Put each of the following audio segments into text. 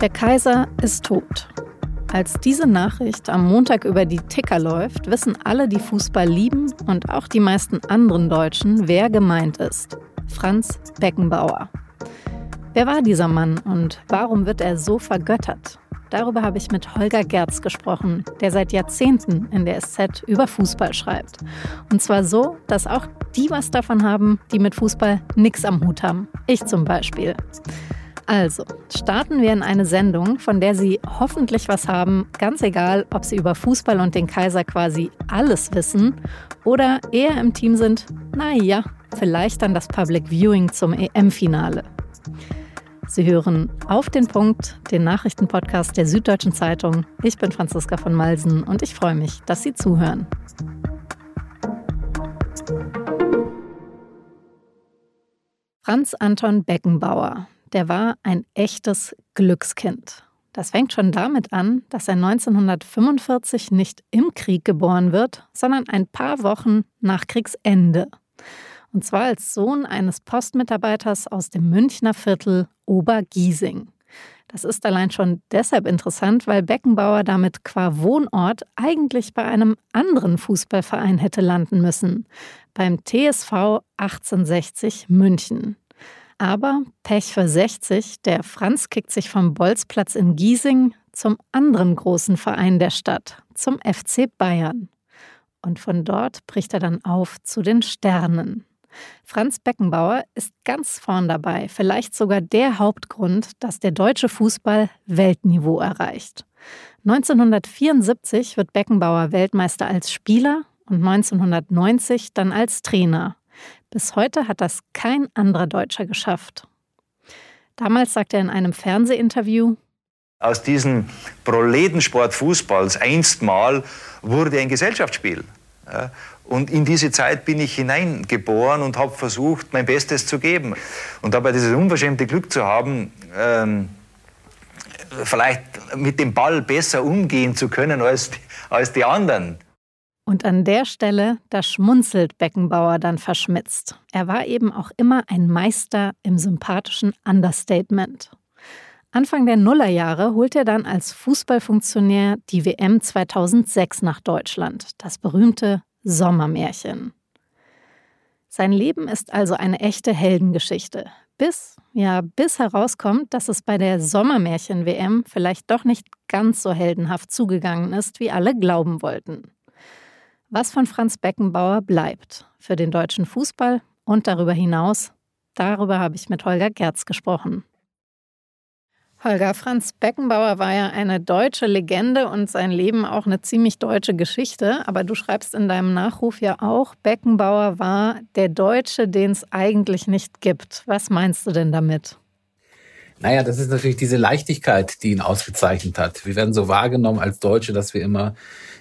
Der Kaiser ist tot. Als diese Nachricht am Montag über die Ticker läuft, wissen alle, die Fußball lieben und auch die meisten anderen Deutschen, wer gemeint ist. Franz Beckenbauer. Wer war dieser Mann und warum wird er so vergöttert? Darüber habe ich mit Holger Gerz gesprochen, der seit Jahrzehnten in der SZ über Fußball schreibt. Und zwar so, dass auch die was davon haben, die mit Fußball nichts am Hut haben. Ich zum Beispiel. Also, starten wir in eine Sendung, von der Sie hoffentlich was haben, ganz egal, ob Sie über Fußball und den Kaiser quasi alles wissen oder eher im Team sind, naja, vielleicht dann das Public Viewing zum EM-Finale. Sie hören auf den Punkt, den Nachrichtenpodcast der Süddeutschen Zeitung. Ich bin Franziska von Malsen und ich freue mich, dass Sie zuhören. Franz Anton Beckenbauer, der war ein echtes Glückskind. Das fängt schon damit an, dass er 1945 nicht im Krieg geboren wird, sondern ein paar Wochen nach Kriegsende. Und zwar als Sohn eines Postmitarbeiters aus dem Münchner Viertel Obergiesing. Das ist allein schon deshalb interessant, weil Beckenbauer damit qua Wohnort eigentlich bei einem anderen Fußballverein hätte landen müssen, beim TSV 1860 München. Aber Pech für 60, der Franz kickt sich vom Bolzplatz in Giesing zum anderen großen Verein der Stadt, zum FC Bayern. Und von dort bricht er dann auf zu den Sternen. Franz Beckenbauer ist ganz vorn dabei, vielleicht sogar der Hauptgrund, dass der deutsche Fußball Weltniveau erreicht. 1974 wird Beckenbauer Weltmeister als Spieler und 1990 dann als Trainer. Bis heute hat das kein anderer Deutscher geschafft. Damals sagte er in einem Fernsehinterview, aus diesem Proletensport Fußballs einstmal wurde ein Gesellschaftsspiel. Und in diese Zeit bin ich hineingeboren und habe versucht, mein Bestes zu geben. Und dabei dieses unverschämte Glück zu haben, ähm, vielleicht mit dem Ball besser umgehen zu können als, als die anderen. Und an der Stelle, da schmunzelt Beckenbauer dann verschmitzt. Er war eben auch immer ein Meister im sympathischen Understatement. Anfang der Nullerjahre holt er dann als Fußballfunktionär die WM 2006 nach Deutschland, das berühmte Sommermärchen. Sein Leben ist also eine echte Heldengeschichte. Bis, ja, bis herauskommt, dass es bei der Sommermärchen-WM vielleicht doch nicht ganz so heldenhaft zugegangen ist, wie alle glauben wollten. Was von Franz Beckenbauer bleibt für den deutschen Fußball und darüber hinaus, darüber habe ich mit Holger Gerz gesprochen. Holger Franz Beckenbauer war ja eine deutsche Legende und sein Leben auch eine ziemlich deutsche Geschichte. Aber du schreibst in deinem Nachruf ja auch, Beckenbauer war der Deutsche, den es eigentlich nicht gibt. Was meinst du denn damit? Naja, das ist natürlich diese Leichtigkeit, die ihn ausgezeichnet hat. Wir werden so wahrgenommen als Deutsche, dass wir immer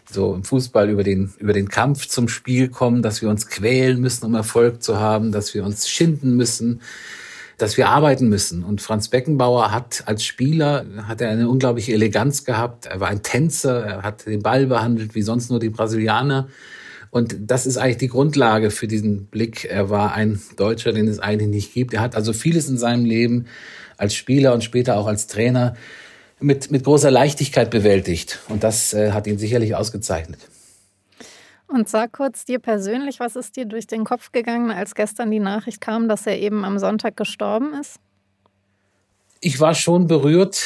so im Fußball über den, über den Kampf zum Spiel kommen, dass wir uns quälen müssen, um Erfolg zu haben, dass wir uns schinden müssen, dass wir arbeiten müssen. Und Franz Beckenbauer hat als Spieler, hat er eine unglaubliche Eleganz gehabt. Er war ein Tänzer, er hat den Ball behandelt wie sonst nur die Brasilianer. Und das ist eigentlich die Grundlage für diesen Blick. Er war ein Deutscher, den es eigentlich nicht gibt. Er hat also vieles in seinem Leben als Spieler und später auch als Trainer mit, mit großer Leichtigkeit bewältigt. Und das äh, hat ihn sicherlich ausgezeichnet. Und sag kurz dir persönlich, was ist dir durch den Kopf gegangen, als gestern die Nachricht kam, dass er eben am Sonntag gestorben ist? Ich war schon berührt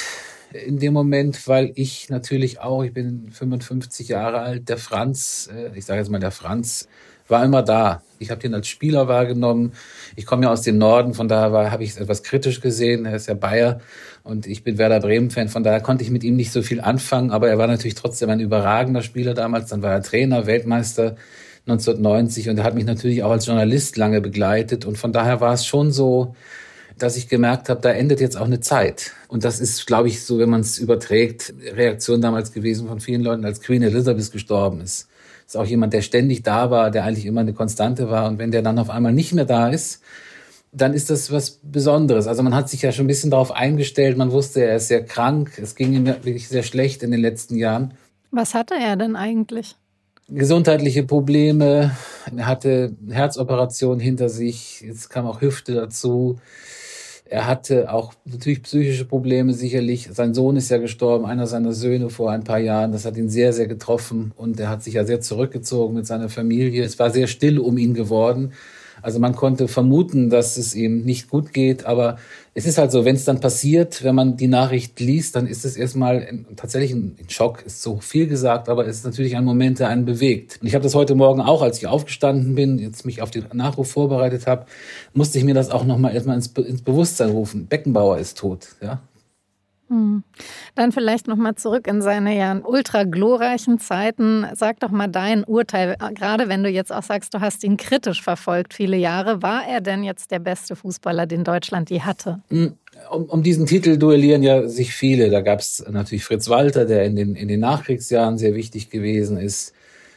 in dem Moment, weil ich natürlich auch, ich bin 55 Jahre alt, der Franz, äh, ich sage jetzt mal der Franz, war immer da. Ich habe den als Spieler wahrgenommen. Ich komme ja aus dem Norden, von daher habe ich es etwas kritisch gesehen. Er ist ja Bayer und ich bin Werder Bremen-Fan, von daher konnte ich mit ihm nicht so viel anfangen, aber er war natürlich trotzdem ein überragender Spieler damals. Dann war er Trainer, Weltmeister 1990 und er hat mich natürlich auch als Journalist lange begleitet und von daher war es schon so, dass ich gemerkt habe, da endet jetzt auch eine Zeit. Und das ist, glaube ich, so, wenn man es überträgt, Reaktion damals gewesen von vielen Leuten, als Queen Elizabeth gestorben ist ist auch jemand, der ständig da war, der eigentlich immer eine Konstante war. Und wenn der dann auf einmal nicht mehr da ist, dann ist das was Besonderes. Also man hat sich ja schon ein bisschen darauf eingestellt. Man wusste, er ist sehr krank. Es ging ihm wirklich sehr schlecht in den letzten Jahren. Was hatte er denn eigentlich? Gesundheitliche Probleme. Er hatte Herzoperation hinter sich. Jetzt kam auch Hüfte dazu. Er hatte auch natürlich psychische Probleme sicherlich. Sein Sohn ist ja gestorben, einer seiner Söhne vor ein paar Jahren. Das hat ihn sehr, sehr getroffen und er hat sich ja sehr zurückgezogen mit seiner Familie. Es war sehr still um ihn geworden. Also man konnte vermuten, dass es ihm nicht gut geht, aber es ist halt so, wenn es dann passiert, wenn man die Nachricht liest, dann ist es erstmal tatsächlich ein, Schock, ist so viel gesagt, aber es ist natürlich ein Moment, der einen bewegt. Und ich habe das heute Morgen auch, als ich aufgestanden bin, jetzt mich auf den Nachruf vorbereitet habe, musste ich mir das auch nochmal erstmal ins, ins Bewusstsein rufen. Beckenbauer ist tot, ja. Hm. Dann vielleicht noch mal zurück in seine ja ultra glorreichen Zeiten. Sag doch mal dein Urteil, gerade wenn du jetzt auch sagst, du hast ihn kritisch verfolgt viele Jahre. War er denn jetzt der beste Fußballer, den Deutschland je hatte? Hm, um, um diesen Titel duellieren ja sich viele. Da gab es natürlich Fritz Walter, der in den, in den Nachkriegsjahren sehr wichtig gewesen ist.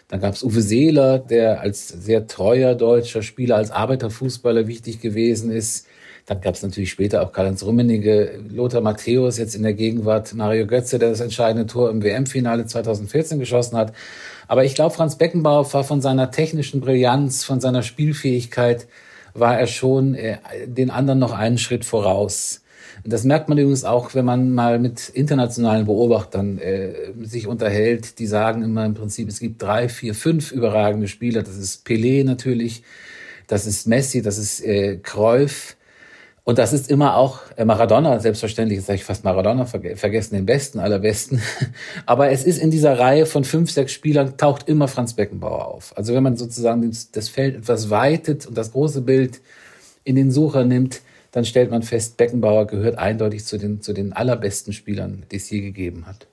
Dann gab es Uwe Seeler, der als sehr treuer deutscher Spieler, als Arbeiterfußballer wichtig gewesen ist. Dann gab es natürlich später auch Karl-Heinz Rummenigge, Lothar Matthäus, jetzt in der Gegenwart Mario Götze, der das entscheidende Tor im WM-Finale 2014 geschossen hat. Aber ich glaube, Franz Beckenbauer war von seiner technischen Brillanz, von seiner Spielfähigkeit, war er schon äh, den anderen noch einen Schritt voraus. Das merkt man übrigens auch, wenn man mal mit internationalen Beobachtern äh, sich unterhält. Die sagen immer im Prinzip, es gibt drei, vier, fünf überragende Spieler. Das ist Pelé natürlich, das ist Messi, das ist äh, Cruyff. Und das ist immer auch äh, Maradona, selbstverständlich, jetzt habe ich fast Maradona vergessen, den besten aller Besten. Aber es ist in dieser Reihe von fünf, sechs Spielern taucht immer Franz Beckenbauer auf. Also wenn man sozusagen das Feld etwas weitet und das große Bild in den Sucher nimmt, dann stellt man fest, Beckenbauer gehört eindeutig zu den, zu den allerbesten Spielern, die es je gegeben hat.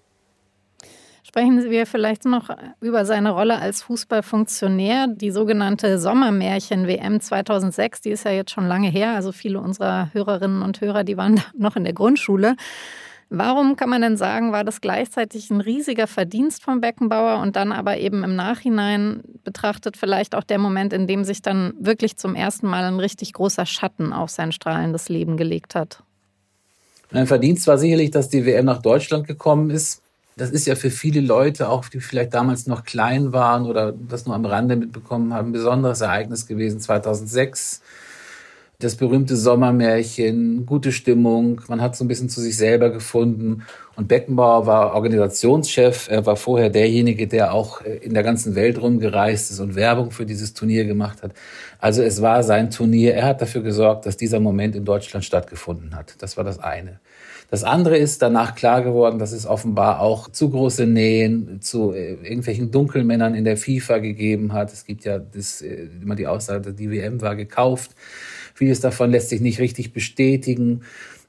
Sprechen wir vielleicht noch über seine Rolle als Fußballfunktionär. Die sogenannte Sommermärchen-WM 2006, die ist ja jetzt schon lange her. Also viele unserer Hörerinnen und Hörer, die waren noch in der Grundschule. Warum kann man denn sagen, war das gleichzeitig ein riesiger Verdienst von Beckenbauer und dann aber eben im Nachhinein betrachtet vielleicht auch der Moment, in dem sich dann wirklich zum ersten Mal ein richtig großer Schatten auf sein strahlendes Leben gelegt hat? Ein Verdienst war sicherlich, dass die WM nach Deutschland gekommen ist das ist ja für viele Leute, auch die vielleicht damals noch klein waren oder das nur am Rande mitbekommen haben, ein besonderes Ereignis gewesen. 2006, das berühmte Sommermärchen, gute Stimmung, man hat so ein bisschen zu sich selber gefunden. Und Beckenbauer war Organisationschef, er war vorher derjenige, der auch äh, in der ganzen Welt rumgereist ist und Werbung für dieses Turnier gemacht hat. Also es war sein Turnier, er hat dafür gesorgt, dass dieser Moment in Deutschland stattgefunden hat. Das war das eine. Das andere ist danach klar geworden, dass es offenbar auch zu große Nähen zu äh, irgendwelchen Dunkelmännern in der FIFA gegeben hat. Es gibt ja das, äh, immer die Aussage, die WM war gekauft. Vieles davon lässt sich nicht richtig bestätigen.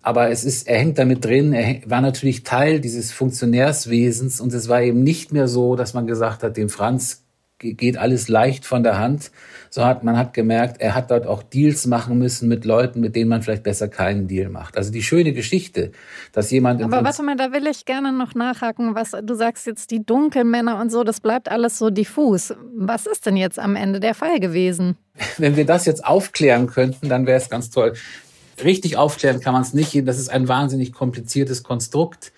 Aber es ist, er hängt damit drin, er war natürlich Teil dieses Funktionärswesens und es war eben nicht mehr so, dass man gesagt hat, dem Franz geht alles leicht von der Hand, so hat man hat gemerkt, er hat dort auch Deals machen müssen mit Leuten, mit denen man vielleicht besser keinen Deal macht. Also die schöne Geschichte, dass jemand. Aber warte mal, da will ich gerne noch nachhaken, was du sagst jetzt die Dunkelmänner und so, das bleibt alles so diffus. Was ist denn jetzt am Ende der Fall gewesen? Wenn wir das jetzt aufklären könnten, dann wäre es ganz toll. Richtig aufklären kann man es nicht. Das ist ein wahnsinnig kompliziertes Konstrukt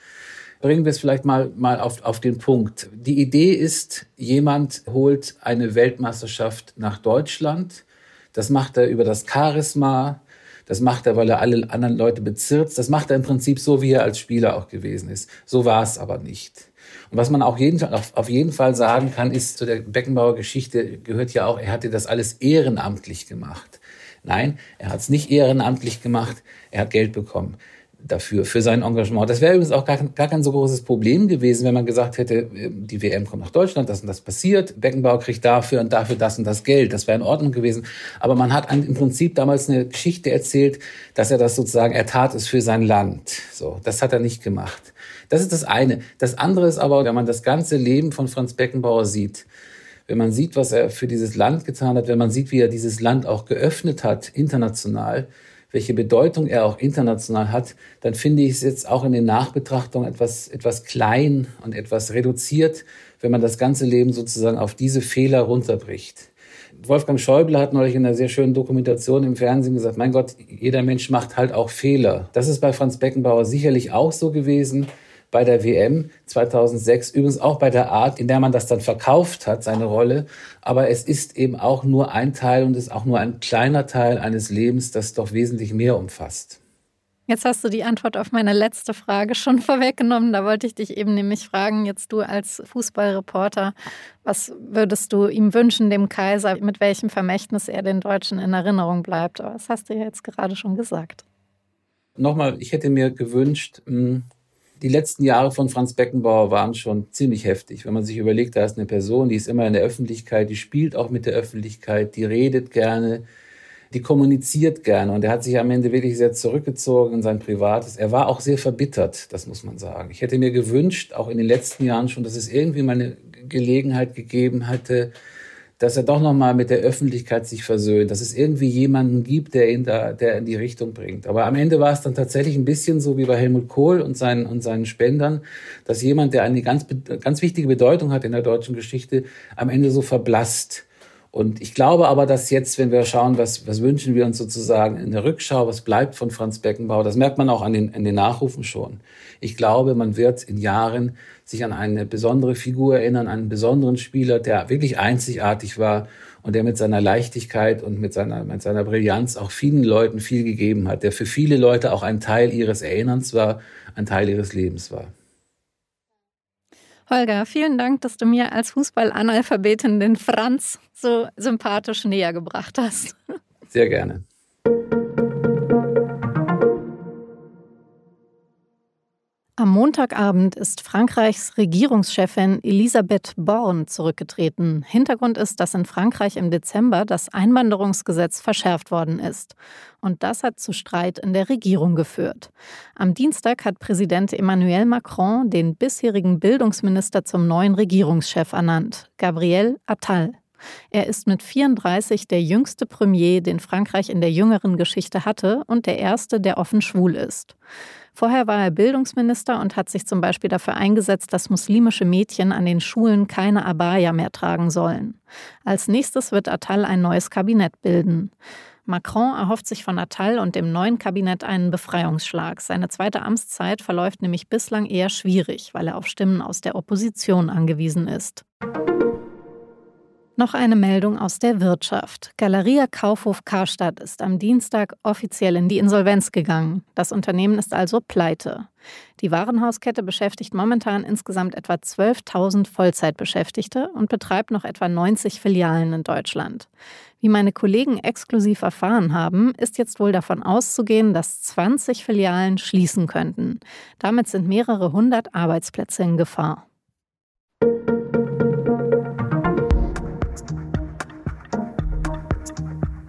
bringen wir es vielleicht mal, mal auf, auf den Punkt. Die Idee ist, jemand holt eine Weltmeisterschaft nach Deutschland. Das macht er über das Charisma. Das macht er, weil er alle anderen Leute bezirzt. Das macht er im Prinzip so, wie er als Spieler auch gewesen ist. So war es aber nicht. Und was man auch jeden, auf, auf jeden Fall sagen kann, ist, zu der Beckenbauer Geschichte gehört ja auch, er hatte das alles ehrenamtlich gemacht. Nein, er hat es nicht ehrenamtlich gemacht, er hat Geld bekommen dafür, für sein Engagement. Das wäre übrigens auch gar, gar kein so großes Problem gewesen, wenn man gesagt hätte, äh, die WM kommt nach Deutschland, das und das passiert, Beckenbauer kriegt dafür und dafür das und das Geld. Das wäre in Ordnung gewesen. Aber man hat im Prinzip damals eine Geschichte erzählt, dass er das sozusagen, er tat es für sein Land. So, das hat er nicht gemacht. Das ist das eine. Das andere ist aber, wenn man das ganze Leben von Franz Beckenbauer sieht, wenn man sieht, was er für dieses Land getan hat, wenn man sieht, wie er dieses Land auch geöffnet hat, international, welche Bedeutung er auch international hat, dann finde ich es jetzt auch in den Nachbetrachtungen etwas, etwas klein und etwas reduziert, wenn man das ganze Leben sozusagen auf diese Fehler runterbricht. Wolfgang Schäuble hat neulich in einer sehr schönen Dokumentation im Fernsehen gesagt, mein Gott, jeder Mensch macht halt auch Fehler. Das ist bei Franz Beckenbauer sicherlich auch so gewesen bei der WM 2006, übrigens auch bei der Art, in der man das dann verkauft hat, seine Rolle. Aber es ist eben auch nur ein Teil und ist auch nur ein kleiner Teil eines Lebens, das doch wesentlich mehr umfasst. Jetzt hast du die Antwort auf meine letzte Frage schon vorweggenommen. Da wollte ich dich eben nämlich fragen, jetzt du als Fußballreporter, was würdest du ihm wünschen, dem Kaiser, mit welchem Vermächtnis er den Deutschen in Erinnerung bleibt? Aber das hast du ja jetzt gerade schon gesagt. Nochmal, ich hätte mir gewünscht, hm, die letzten Jahre von Franz Beckenbauer waren schon ziemlich heftig. Wenn man sich überlegt, da ist eine Person, die ist immer in der Öffentlichkeit, die spielt auch mit der Öffentlichkeit, die redet gerne, die kommuniziert gerne und er hat sich am Ende wirklich sehr zurückgezogen in sein Privates. Er war auch sehr verbittert, das muss man sagen. Ich hätte mir gewünscht, auch in den letzten Jahren schon, dass es irgendwie mal eine Gelegenheit gegeben hätte, dass er doch noch mal mit der Öffentlichkeit sich versöhnt, dass es irgendwie jemanden gibt, der ihn da, der in die Richtung bringt. Aber am Ende war es dann tatsächlich ein bisschen so wie bei Helmut Kohl und seinen, und seinen Spendern, dass jemand, der eine ganz, ganz wichtige Bedeutung hat in der deutschen Geschichte, am Ende so verblasst. Und ich glaube aber, dass jetzt, wenn wir schauen, was, was wünschen wir uns sozusagen in der Rückschau, was bleibt von Franz Beckenbauer, das merkt man auch an den, an den Nachrufen schon. Ich glaube, man wird in Jahren sich an eine besondere Figur erinnern, einen besonderen Spieler, der wirklich einzigartig war und der mit seiner Leichtigkeit und mit seiner, mit seiner Brillanz auch vielen Leuten viel gegeben hat, der für viele Leute auch ein Teil ihres Erinnerns war, ein Teil ihres Lebens war. Holger, vielen Dank, dass du mir als Fußballanalphabetin den Franz so sympathisch näher gebracht hast. Sehr gerne. Am Montagabend ist Frankreichs Regierungschefin Elisabeth Born zurückgetreten. Hintergrund ist, dass in Frankreich im Dezember das Einwanderungsgesetz verschärft worden ist. Und das hat zu Streit in der Regierung geführt. Am Dienstag hat Präsident Emmanuel Macron den bisherigen Bildungsminister zum neuen Regierungschef ernannt, Gabriel Attal. Er ist mit 34 der jüngste Premier, den Frankreich in der jüngeren Geschichte hatte und der erste, der offen schwul ist. Vorher war er Bildungsminister und hat sich zum Beispiel dafür eingesetzt, dass muslimische Mädchen an den Schulen keine Abaya mehr tragen sollen. Als nächstes wird Attal ein neues Kabinett bilden. Macron erhofft sich von Attal und dem neuen Kabinett einen Befreiungsschlag. Seine zweite Amtszeit verläuft nämlich bislang eher schwierig, weil er auf Stimmen aus der Opposition angewiesen ist. Noch eine Meldung aus der Wirtschaft. Galeria Kaufhof Karstadt ist am Dienstag offiziell in die Insolvenz gegangen. Das Unternehmen ist also pleite. Die Warenhauskette beschäftigt momentan insgesamt etwa 12.000 Vollzeitbeschäftigte und betreibt noch etwa 90 Filialen in Deutschland. Wie meine Kollegen exklusiv erfahren haben, ist jetzt wohl davon auszugehen, dass 20 Filialen schließen könnten. Damit sind mehrere hundert Arbeitsplätze in Gefahr.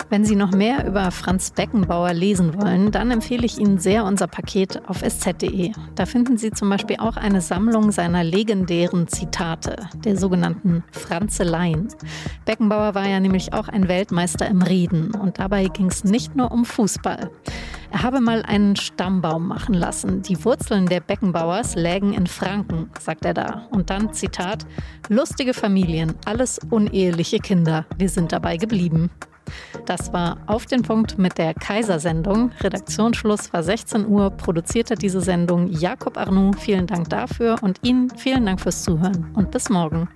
Wenn Sie noch mehr über Franz Beckenbauer lesen wollen, dann empfehle ich Ihnen sehr unser Paket auf sz.de. Da finden Sie zum Beispiel auch eine Sammlung seiner legendären Zitate, der sogenannten Franzeleien. Beckenbauer war ja nämlich auch ein Weltmeister im Reden und dabei ging es nicht nur um Fußball. Er habe mal einen Stammbaum machen lassen. Die Wurzeln der Beckenbauers lägen in Franken, sagt er da. Und dann, Zitat, lustige Familien, alles uneheliche Kinder. Wir sind dabei geblieben. Das war auf den Punkt mit der Kaisersendung. Redaktionsschluss war 16 Uhr, produzierte diese Sendung Jakob Arnoux. Vielen Dank dafür und Ihnen vielen Dank fürs Zuhören und bis morgen.